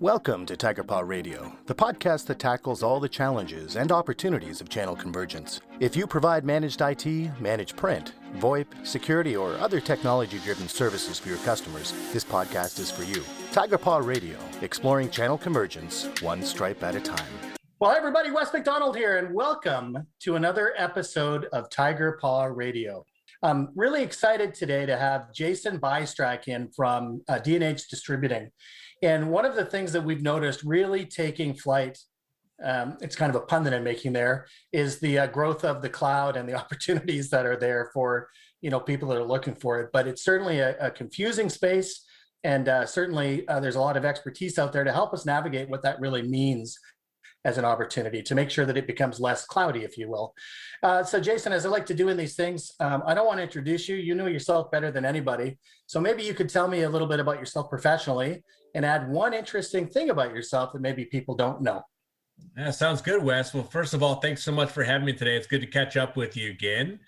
Welcome to Tigerpaw Radio, the podcast that tackles all the challenges and opportunities of channel convergence. If you provide managed IT, managed print, VoIP, security, or other technology driven services for your customers, this podcast is for you. Tigerpaw Radio, exploring channel convergence one stripe at a time. Well, hi everybody, Wes McDonald here, and welcome to another episode of Tigerpaw Radio. I'm really excited today to have Jason Bystrak in from uh, D&H Distributing. And one of the things that we've noticed really taking flight, um, it's kind of a pun that I'm making there, is the uh, growth of the cloud and the opportunities that are there for you know people that are looking for it. But it's certainly a, a confusing space, and uh, certainly uh, there's a lot of expertise out there to help us navigate what that really means as an opportunity to make sure that it becomes less cloudy, if you will. Uh, so, Jason, as I like to do in these things, um, I don't want to introduce you. You know yourself better than anybody. So maybe you could tell me a little bit about yourself professionally and add one interesting thing about yourself that maybe people don't know. Yeah, sounds good, Wes. Well, first of all, thanks so much for having me today. It's good to catch up with you again.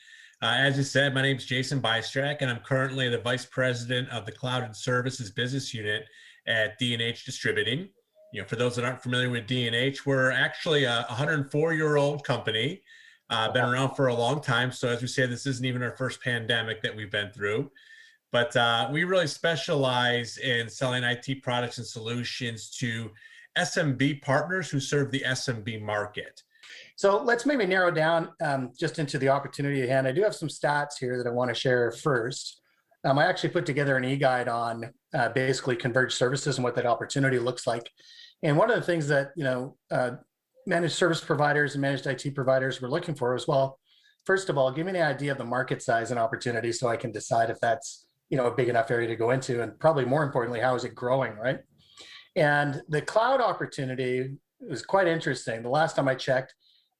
Uh, as you said, my name is Jason Bystrak, and I'm currently the Vice President of the Cloud and Services Business Unit at D&H Distributing you know, for those that aren't familiar with D&H, we're actually a 104 year old company, uh, been around for a long time. So as we say, this isn't even our first pandemic that we've been through, but uh, we really specialize in selling IT products and solutions to SMB partners who serve the SMB market. So let's maybe narrow down um, just into the opportunity at hand. I do have some stats here that I want to share first. Um, I actually put together an e-guide on uh, basically converged services and what that opportunity looks like. And one of the things that you know uh, managed service providers and managed IT providers were looking for was well, first of all, give me an idea of the market size and opportunity so I can decide if that's you know a big enough area to go into, and probably more importantly, how is it growing, right? And the cloud opportunity was quite interesting. The last time I checked,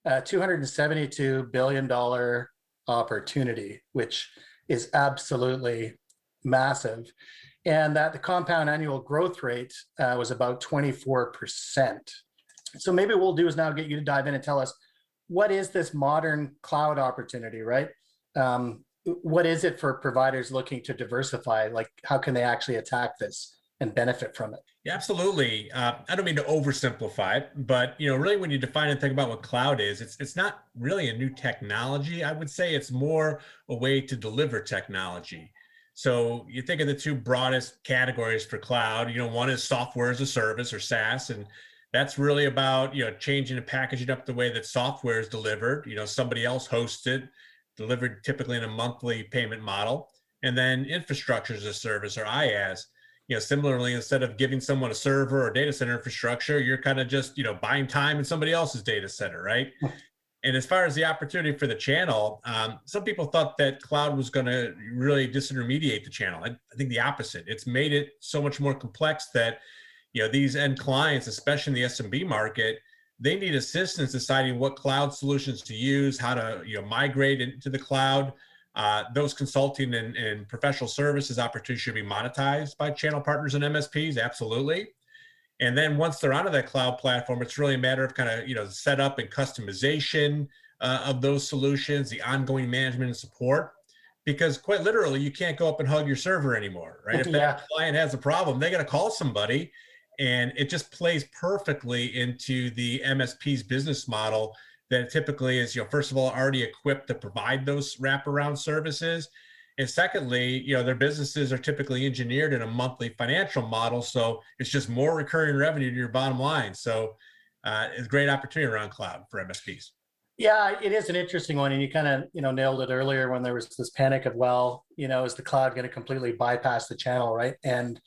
uh, 272 billion dollar opportunity, which is absolutely massive and that the compound annual growth rate uh, was about 24%. So maybe what we'll do is now get you to dive in and tell us what is this modern cloud opportunity, right? Um, what is it for providers looking to diversify? Like, how can they actually attack this and benefit from it? Yeah, absolutely. Uh, I don't mean to oversimplify it, but you know, really, when you define and think about what cloud is, it's it's not really a new technology. I would say it's more a way to deliver technology. So you think of the two broadest categories for cloud. You know, one is software as a service or SaaS, and that's really about you know changing and packaging up the way that software is delivered. You know, somebody else hosts it, delivered typically in a monthly payment model, and then infrastructure as a service or IaaS. You know, similarly, instead of giving someone a server or data center infrastructure, you're kind of just you know buying time in somebody else's data center, right? And as far as the opportunity for the channel, um, some people thought that cloud was going to really disintermediate the channel. I, I, think the opposite. It's made it so much more complex that you know these end clients, especially in the SMB market, they need assistance deciding what cloud solutions to use, how to you know migrate into the cloud. Uh, those consulting and, and professional services opportunities should be monetized by channel partners and MSPs, absolutely. And then once they're onto that cloud platform, it's really a matter of kind of you know setup and customization uh, of those solutions, the ongoing management and support. Because quite literally, you can't go up and hug your server anymore, right? If yeah. that client has a problem, they got to call somebody, and it just plays perfectly into the MSP's business model that typically is, you know, first of all, already equipped to provide those wraparound services, and secondly, you know, their businesses are typically engineered in a monthly financial model. So it's just more recurring revenue to your bottom line. So uh, it's a great opportunity around cloud for MSPs. Yeah, it is an interesting one. And you kind of, you know, nailed it earlier when there was this panic of, well, you know, is the cloud going to completely bypass the channel, right? And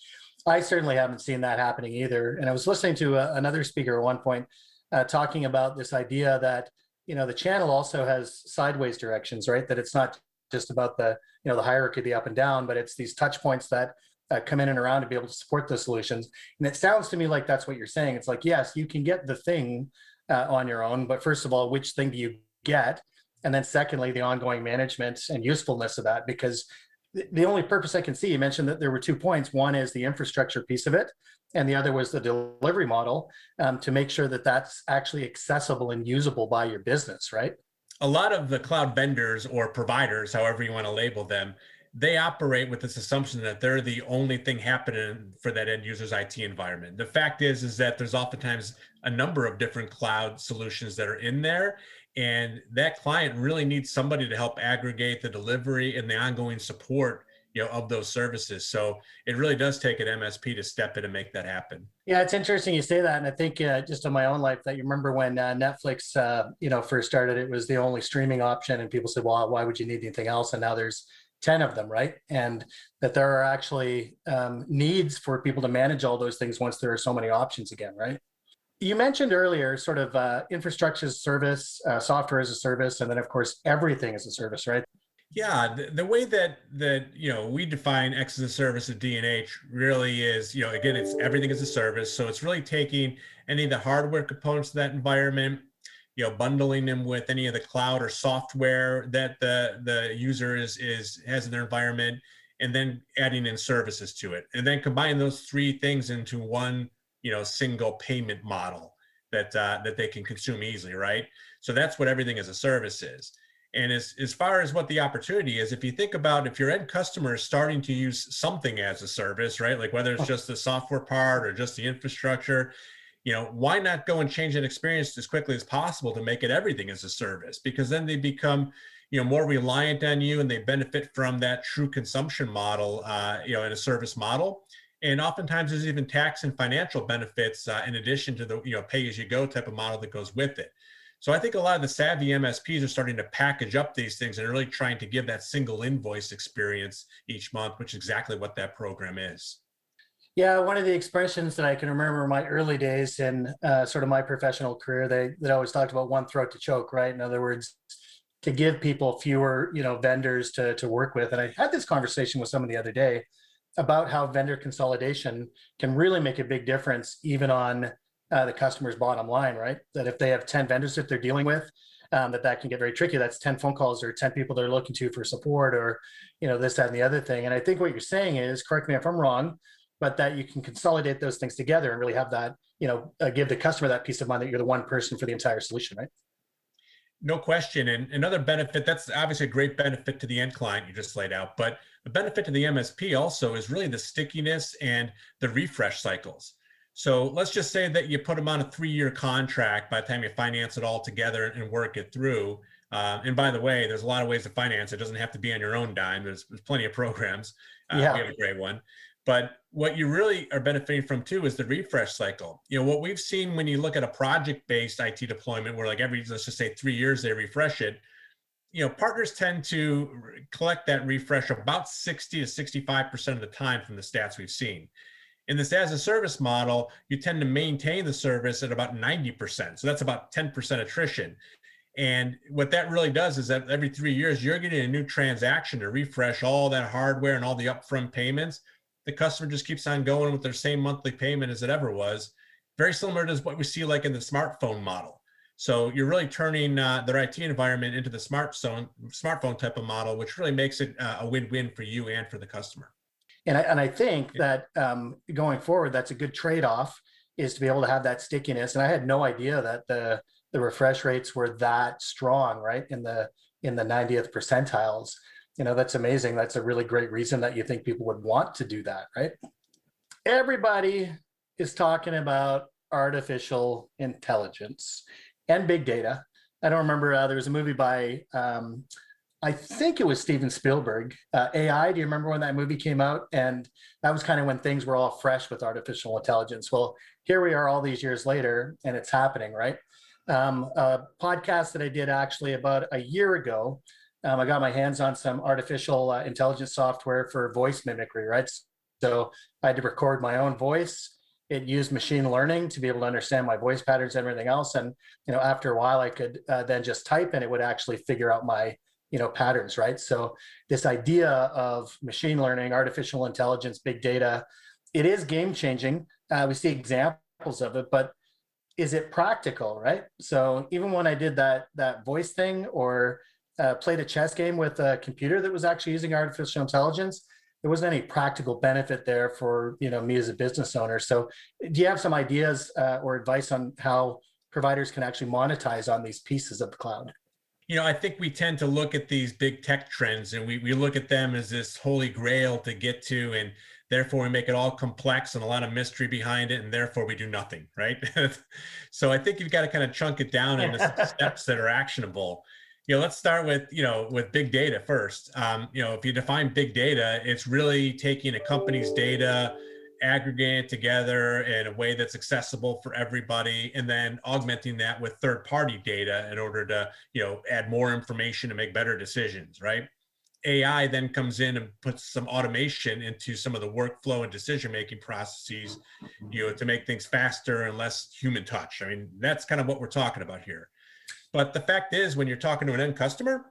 I certainly haven't seen that happening either. And I was listening to a, uh, another speaker at one point uh, talking about this idea that, you know, the channel also has sideways directions, right? That it's not just about the you know the hierarchy the up and down but it's these touch points that uh, come in and around to be able to support those solutions. And it sounds to me like that's what you're saying. It's like yes you can get the thing uh, on your own but first of all which thing do you get? And then secondly the ongoing management and usefulness of that because the only purpose i can see you mentioned that there were two points. One is the infrastructure piece of it and the other was the delivery model um, to make sure that that's actually accessible and usable by your business right a lot of the cloud vendors or providers, however you want to label them, they operate with this assumption that they're the only thing happening for that end user's IT environment. The fact is, is that there's oftentimes a number of different cloud solutions that are in there. And that client really needs somebody to help aggregate the delivery and the ongoing support you know of those services. So it really does take an msp to step in and make that happen. Yeah it's interesting you say that. And i think uh, just in my own life that you remember when uh, netflix uh, you know first started it was the only streaming option and people said well why would you need anything else? And now there's 10 of them right? And that there are actually um, needs for people to manage all those things once there are so many options again right? You mentioned earlier sort of uh, infrastructure as a service uh, software as a service and then of course everything as a service right yeah, the, the, way that that you know we define X as a service at D&H really is, you know, again, it's everything as a service. So it's really taking any of the hardware components of that environment, you know, bundling them with any of the cloud or software that the the user is is has in their environment, and then adding in services to it, and then combining those three things into one, you know, single payment model that uh, that they can consume easily, right? So that's what everything as a service is. And as, as far as what the opportunity is, if you think about if your end customer is starting to use something as a service, right? Like whether it's just the software part or just the infrastructure, you know, why not go and change that experience as quickly as possible to make it everything as a service? Because then they become, you know, more reliant on you and they benefit from that true consumption model, uh, you know, in a service model. And oftentimes there's even tax and financial benefits uh, in addition to the, you know, pay as you go type of model that goes with it. So I think a lot of the savvy MSPs are starting to package up these things and really trying to give that single invoice experience each month, which is exactly what that program is. Yeah, one of the expressions that I can remember in my early days in uh, sort of my professional career, they that always talked about one throat to choke, right? In other words, to give people fewer, you know, vendors to to work with. And I had this conversation with someone the other day about how vendor consolidation can really make a big difference, even on uh, the customer's bottom line, right? That if they have 10 vendors that they're dealing with, um, that that can get very tricky. That's 10 phone calls or 10 people they're looking to for support or, you know, this, that, and the other thing. And I think what you're saying is, correct me if I'm wrong, but that you can consolidate those things together and really have that, you know, uh, give the customer that peace of mind that you're the one person for the entire solution, right? No question. And another benefit, that's obviously a great benefit to the end client you just laid out, but the benefit to the MSP also is really the stickiness and the refresh cycles. So let's just say that you put them on a three-year contract by the time you finance it all together and work it through. Uh, and by the way, there's a lot of ways to finance. It doesn't have to be on your own dime. There's, there's plenty of programs. Uh, yeah. We have a great one. But what you really are benefiting from too is the refresh cycle. You know, what we've seen when you look at a project-based IT deployment, where like every, let's just say three years they refresh it, you know, partners tend to collect that refresh about 60 to 65% of the time from the stats we've seen. In this as a service model, you tend to maintain the service at about 90%. So that's about 10% attrition. And what that really does is that every three years, you're getting a new transaction to refresh all that hardware and all the upfront payments. The customer just keeps on going with their same monthly payment as it ever was. Very similar to what we see like in the smartphone model. So you're really turning uh, their IT environment into the smartphone smartphone type of model, which really makes it uh, a win-win for you and for the customer. And I, and I think that um, going forward, that's a good trade-off is to be able to have that stickiness. And I had no idea that the the refresh rates were that strong, right? In the in the 90th percentiles. You know, that's amazing. That's a really great reason that you think people would want to do that, right? Everybody is talking about artificial intelligence and big data. I don't remember, uh, there was a movie by um, I think it was Steven Spielberg. Uh, AI. Do you remember when that movie came out? And that was kind of when things were all fresh with artificial intelligence. Well, here we are all these years later, and it's happening, right? Um, a podcast that I did actually about a year ago. Um, I got my hands on some artificial uh, intelligence software for voice mimicry, right? So I had to record my own voice. It used machine learning to be able to understand my voice patterns and everything else. And you know, after a while, I could uh, then just type, and it would actually figure out my you know patterns right? So this idea of machine learning artificial intelligence big data it is game changing. Uh, we see examples of it but is it practical right? So even when i did that that voice thing or uh, played a chess game with a computer that was actually using artificial intelligence there wasn't any practical benefit there for you know me as a business owner. So do you have some ideas uh, or advice on how providers can actually monetize on these pieces of the cloud you know, I think we tend to look at these big tech trends and we, we look at them as this holy grail to get to, and therefore we make it all complex and a lot of mystery behind it, and therefore we do nothing, right? so I think you've got to kind of chunk it down into steps that are actionable. You know, let's start with you know with big data first. Um, you know, if you define big data, it's really taking a company's data aggregating it together in a way that's accessible for everybody and then augmenting that with third party data in order to you know add more information to make better decisions right? Ai then comes in and puts some automation into some of the workflow and decision making processes you know to make things faster and less human touch. I mean that's kind of what we're talking about here. But the fact is when you're talking to an end customer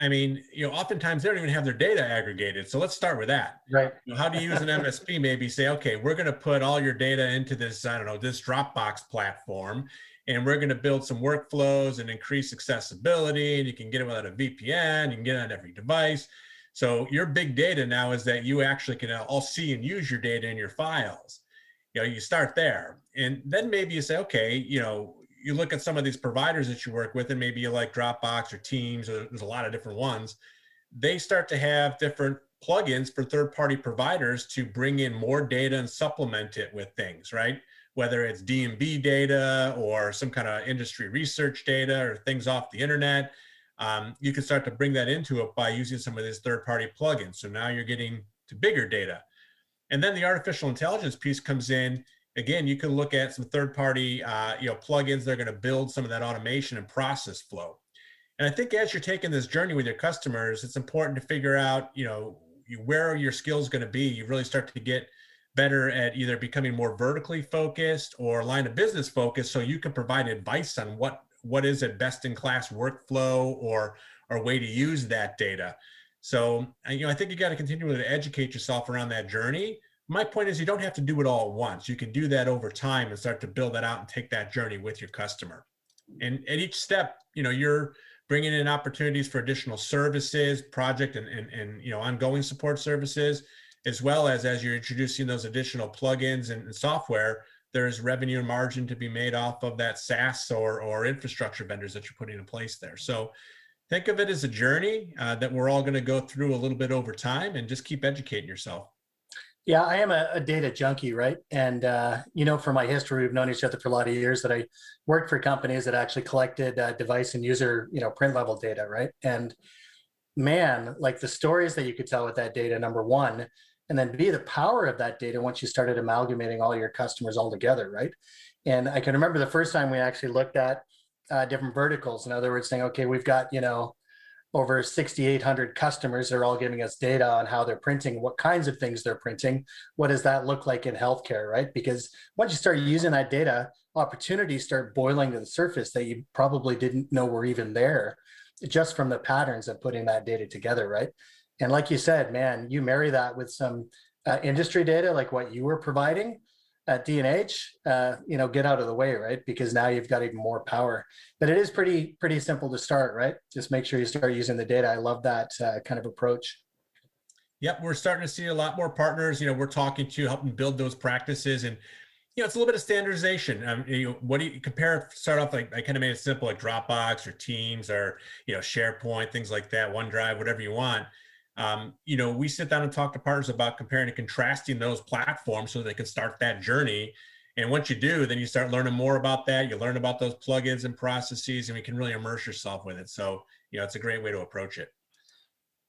I mean, you know, oftentimes they don't even have their data aggregated. So let's start with that. Right. You know, how do you use an MSP? Maybe say, okay, we're going to put all your data into this, I don't know, this Dropbox platform, and we're going to build some workflows and increase accessibility. And you can get it without a VPN. You can get it on every device. So your big data now is that you actually can all see and use your data in your files. You know, you start there, and then maybe you say, okay, you know, you look at some of these providers that you work with, and maybe you like Dropbox or Teams, or there's a lot of different ones. They start to have different plugins for third-party providers to bring in more data and supplement it with things, right? Whether it's D&B data or some kind of industry research data or things off the internet, um, you can start to bring that into it by using some of these third-party plugins. So now you're getting to bigger data. And then the artificial intelligence piece comes in again, you can look at some third-party, uh, you know, plugins that are going to build some of that automation and process flow. And I think as you're taking this journey with your customers, it's important to figure out, you know, where your skills going to be. You really start to get better at either becoming more vertically focused or line of business focused, so you can provide advice on what what is a best in class workflow or or way to use that data. So, you know, I think you got to continue to educate yourself around that journey my point is you don't have to do it all at once. You can do that over time and start to build that out and take that journey with your customer. And at each step, you know, you're bringing in opportunities for additional services, project and, and, and you know, ongoing support services, as well as as you're introducing those additional plugins and, and software, there's revenue and margin to be made off of that SaaS or, or infrastructure vendors that you're putting in place there. So think of it as a journey uh, that we're all going to go through a little bit over time and just keep educating yourself. Yeah, I am a, a data junkie, right? And uh, you know, from my history, we've known each other for a lot of years. That I worked for companies that actually collected uh, device and user, you know, print level data, right? And man, like the stories that you could tell with that data, number one, and then B, the power of that data once you started amalgamating all your customers all together, right? And I can remember the first time we actually looked at uh, different verticals. In other words, saying, okay, we've got you know over 6,800 customers are all giving us data on how they're printing, what kinds of things they're printing. What does that look like in healthcare, right? Because once you start using that data, opportunities start boiling to the surface that you probably didn't know were even there just from the patterns of putting that data together, right? And like you said, man, you marry that with some uh, industry data like what you were providing, at D&H, uh, you know, get out of the way, right? Because now you've got even more power. But it is pretty pretty simple to start, right? Just make sure you start using the data. I love that uh, kind of approach. Yep, we're starting to see a lot more partners. You know, we're talking to helping build those practices, and you know, it's a little bit of standardization. Um, you know, what do you compare? Start off like I kind of made it simple, like Dropbox or Teams or you know SharePoint, things like that, OneDrive, whatever you want um, you know, we sit down and talk to partners about comparing and contrasting those platforms so they can start that journey. And once you do, then you start learning more about that. You learn about those plugins and processes, and you can really immerse yourself with it. So, you know, it's a great way to approach it.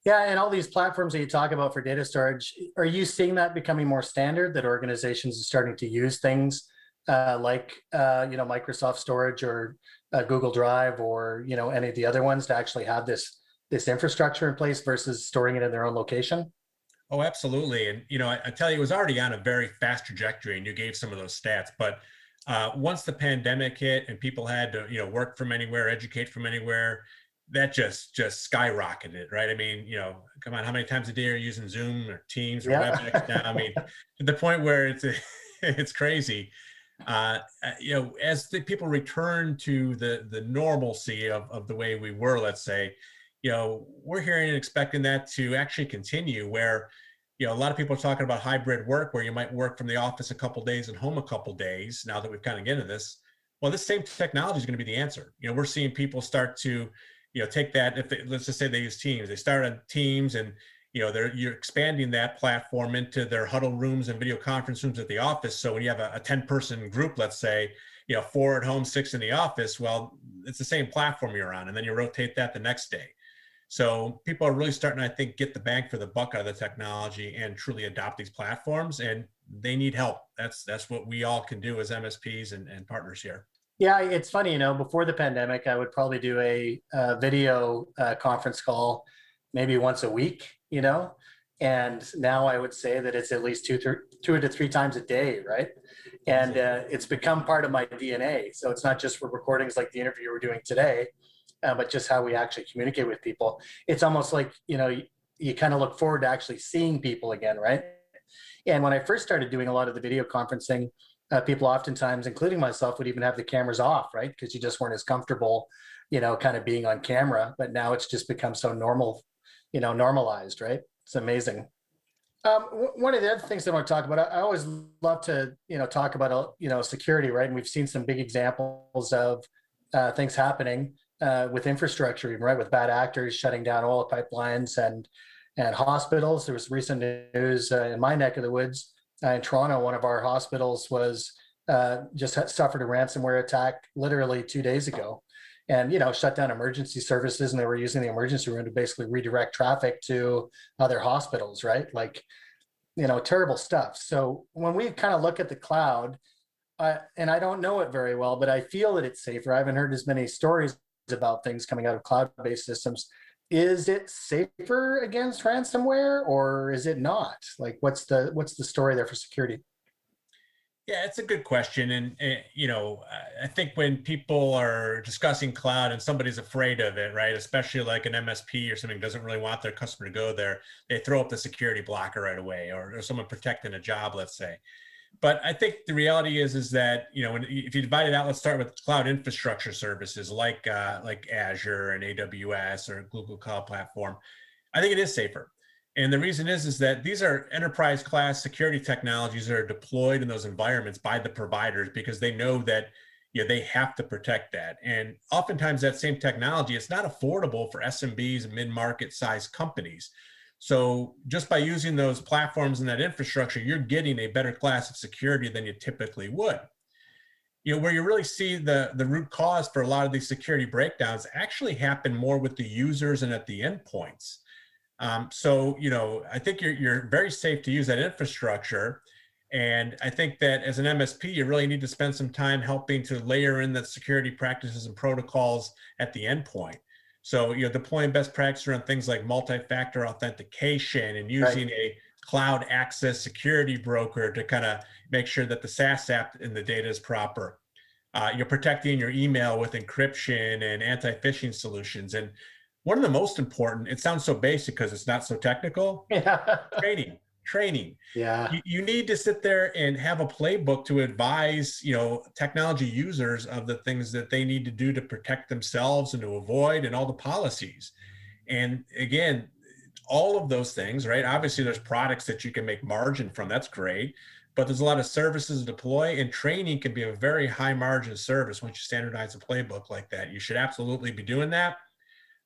Yeah, and all these platforms that you talk about for data storage, are you seeing that becoming more standard? That organizations are starting to use things uh, like uh, you know Microsoft Storage or uh, Google Drive or you know any of the other ones to actually have this this infrastructure in place versus storing it in their own location? Oh, absolutely. And, you know, I, I, tell you, it was already on a very fast trajectory and you gave some of those stats, but uh, once the pandemic hit and people had to, you know, work from anywhere, educate from anywhere, that just, just skyrocketed, right? I mean, you know, come on, how many times a day are you using Zoom or Teams or yeah. WebEx now? I mean, to the point where it's, it's crazy. Uh, uh, you know, as the people return to the, the normalcy of, of the way we were, let's say, you know, we're hearing and expecting that to actually continue where, you know, a lot of people are talking about hybrid work where you might work from the office a couple days and home a couple days now that we've kind of get into this. Well, this same technology is going to be the answer. You know, we're seeing people start to you know, take that if they, let's just say they use Teams, they start on Teams and you know they're you're expanding that platform into their huddle rooms and video conference rooms at the office. So when you have a, a 10 person group, let's say, you know, four at home, six in the office, well, it's the same platform you're on, and then you rotate that the next day. So people are really starting, I think, get the bang for the buck out of the technology and truly adopt these platforms. And they need help. That's that's what we all can do as MSPs and, and partners here. Yeah, it's funny, you know, before the pandemic, I would probably do a, a video uh, conference call maybe once a week, you know, and now I would say that it's at least two, th- two to three times a day, right? And uh, it's become part of my DNA. So it's not just for recordings like the interview we're doing today, uh, but just how we actually communicate with people. It's almost like, you know, you, you kind of look forward to actually seeing people again, right? And when I first started doing a lot of the video conferencing, uh, people oftentimes, including myself, would even have the cameras off, right? Because you just weren't as comfortable, you know, kind of being on camera. But now it's just become so normal, you know, normalized, right? It's amazing. Um, one of the other things I want to talk about, I, I always love to, you know, talk about, uh, you know, security, right? And we've seen some big examples of uh, things happening uh, with infrastructure, even right? With bad actors shutting down oil pipelines and and hospitals. There was recent news uh, in my neck of the woods uh, in Toronto. One of our hospitals was uh, just suffered a ransomware attack literally two days ago, and you know shut down emergency services, and they were using the emergency room to basically redirect traffic to other hospitals. Right, like you know terrible stuff. So when we kind of look at the cloud. Uh, and I don't know it very well, but I feel that it's safer. I haven't heard as many stories about things coming out of cloud-based systems. Is it safer against ransomware or is it not? Like what's the what's the story there for security? Yeah it's a good question and, and, you know i think when people are discussing cloud and somebody's afraid of it right especially like an msp or something doesn't really want their customer to go there they throw up the security blocker right away or, or someone protecting a job let's say but I think the reality is is that you know when, if you divide it out, let's start with cloud infrastructure services like uh, like Azure and AWS or Google Cloud Platform. I think it is safer, and the reason is is that these are enterprise class security technologies that are deployed in those environments by the providers because they know that you know, they have to protect that. And oftentimes that same technology, it's not affordable for SMBs and mid-market size companies. So just by using those platforms and that infrastructure, you're getting a better class of security than you typically would. You know, where you really see the, the root cause for a lot of these security breakdowns actually happen more with the users and at the endpoints. Um, so, you know, I think you're, you're very safe to use that infrastructure. And I think that as an MSP, you really need to spend some time helping to layer in the security practices and protocols at the endpoint. So, you know, deploying best practices around things like multi-factor authentication and using right. a cloud access security broker to kind of make sure that the SaaS app in the data is proper. Uh, you're protecting your email with encryption and anti-phishing solutions. And one of the most important, it sounds so basic because it's not so technical, yeah. training training. Yeah. You, you, need to sit there and have a playbook to advise, you know, technology users of the things that they need to do to protect themselves and to avoid and all the policies. And again, all of those things, right? Obviously, there's products that you can make margin from. That's great. But there's a lot of services to deploy, and training can be a very high margin service once you standardize a playbook like that. You should absolutely be doing that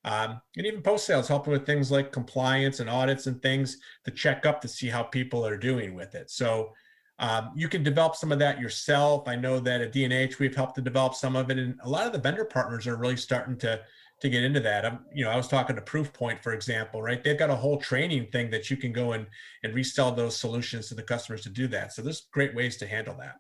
um, and even post sales helping with things like compliance and audits and things to check up to see how people are doing with it. So um, you can develop some of that yourself. I know that at D&H we've helped to develop some of it, and a lot of the vendor partners are really starting to to get into that. I'm, you know, I was talking to Proofpoint, for example, right? They've got a whole training thing that you can go and and resell those solutions to the customers to do that. So there's great ways to handle that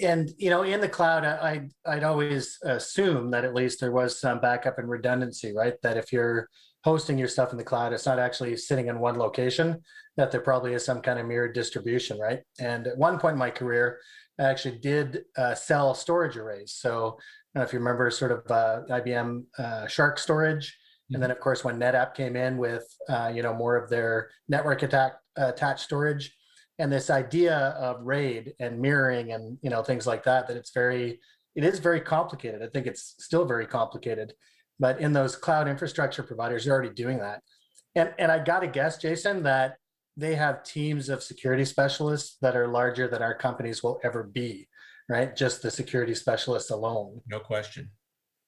and you know in the cloud I, i'd always assume that at least there was some backup and redundancy right? That if you're hosting your stuff in the cloud it's not actually sitting in one location that there probably is some kind of mirrored distribution right? And at one point in my career i actually did uh, sell storage arrays. So if you remember sort of uh, ibm uh, Shark storage and mm-hmm. then of course when netapp came in with uh, you know more of their network attack attached storage and this idea of raid and mirroring and you know things like that that it's very it is very complicated. I think it's still very complicated but in those cloud infrastructure providers they're already doing that. And and i got to guess jason that they have teams of security specialists that are larger than our companies will ever be right? Just the security specialists alone. No question.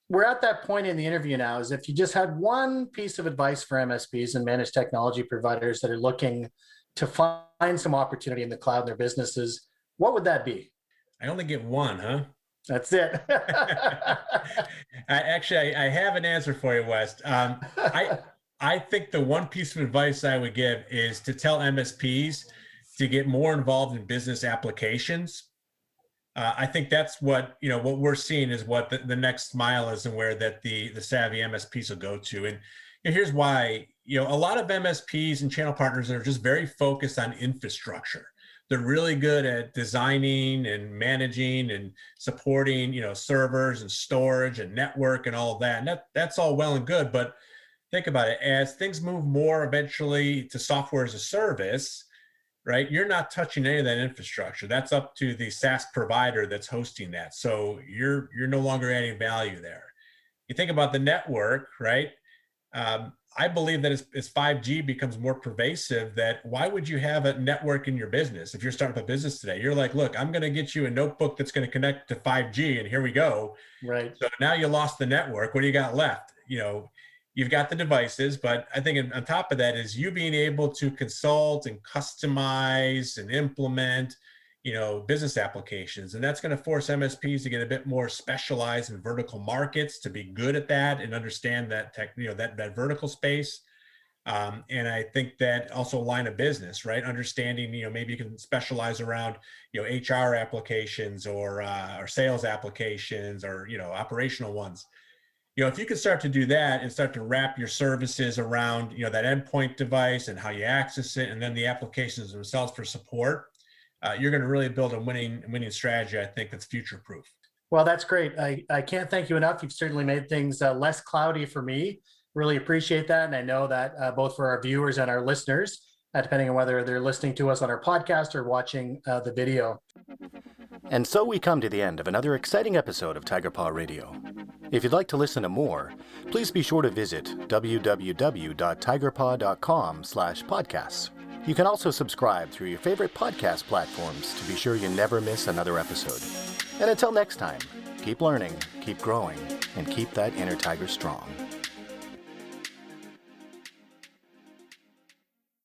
We're at that point in the interview now is if you just had one piece of advice for MSPs and managed technology providers that are looking to find some opportunity in the cloud in their businesses, what would that be? I only get one, huh? That's it. I, actually, I, I, have an answer for you, Wes. Um, I I think the one piece of advice I would give is to tell MSPs to get more involved in business applications. Uh, I think that's what you know. What we're seeing is what the, the next mile is, and where that the the savvy MSPs will go to. And here's why. You know, a lot of MSPs and channel partners are just very focused on infrastructure. They're really good at designing and managing and supporting you know servers and storage and network and all that and that, that's all well and good but think about it as things move more eventually to software as a service right you're not touching any of that infrastructure. That's up to the saas provider that's hosting that so you're you're no longer adding value there. You think about the network right um, I believe that as, as 5G becomes more pervasive, that why would you have a network in your business? If you're starting up a business today, you're like, look, I'm going to get you a notebook that's going to connect to 5G, and here we go. Right. So now you lost the network. What do you got left? You know, you've got the devices, but I think on top of that is you being able to consult and customize and implement you know business applications and that's going to force msps to get a bit more specialized in vertical markets to be good at that and understand that tech you know that that vertical space. Um, and i think that also line of business right? Understanding you know maybe you can specialize around you know hr applications or uh, or sales applications or you know operational ones. You know if you can start to do that and start to wrap your services around you know that endpoint device and how you access it and then the applications themselves for support uh, you're going to really build a winning winning strategy. I think that's future proof. Well, that's great. I, I can't thank you enough. You've certainly made things uh, less cloudy for me. Really appreciate that. And I know that uh, both for our viewers and our listeners, uh, depending on whether they're listening to us on our podcast or watching uh, the video. And so we come to the end of another exciting episode of Tigerpaw Radio. If you'd like to listen to more, please be sure to visit www.tigerpaw.com slash podcasts. You can also subscribe through your favorite podcast platforms to be sure you never miss another episode. And until next time, keep learning, keep growing, and keep that inner tiger strong.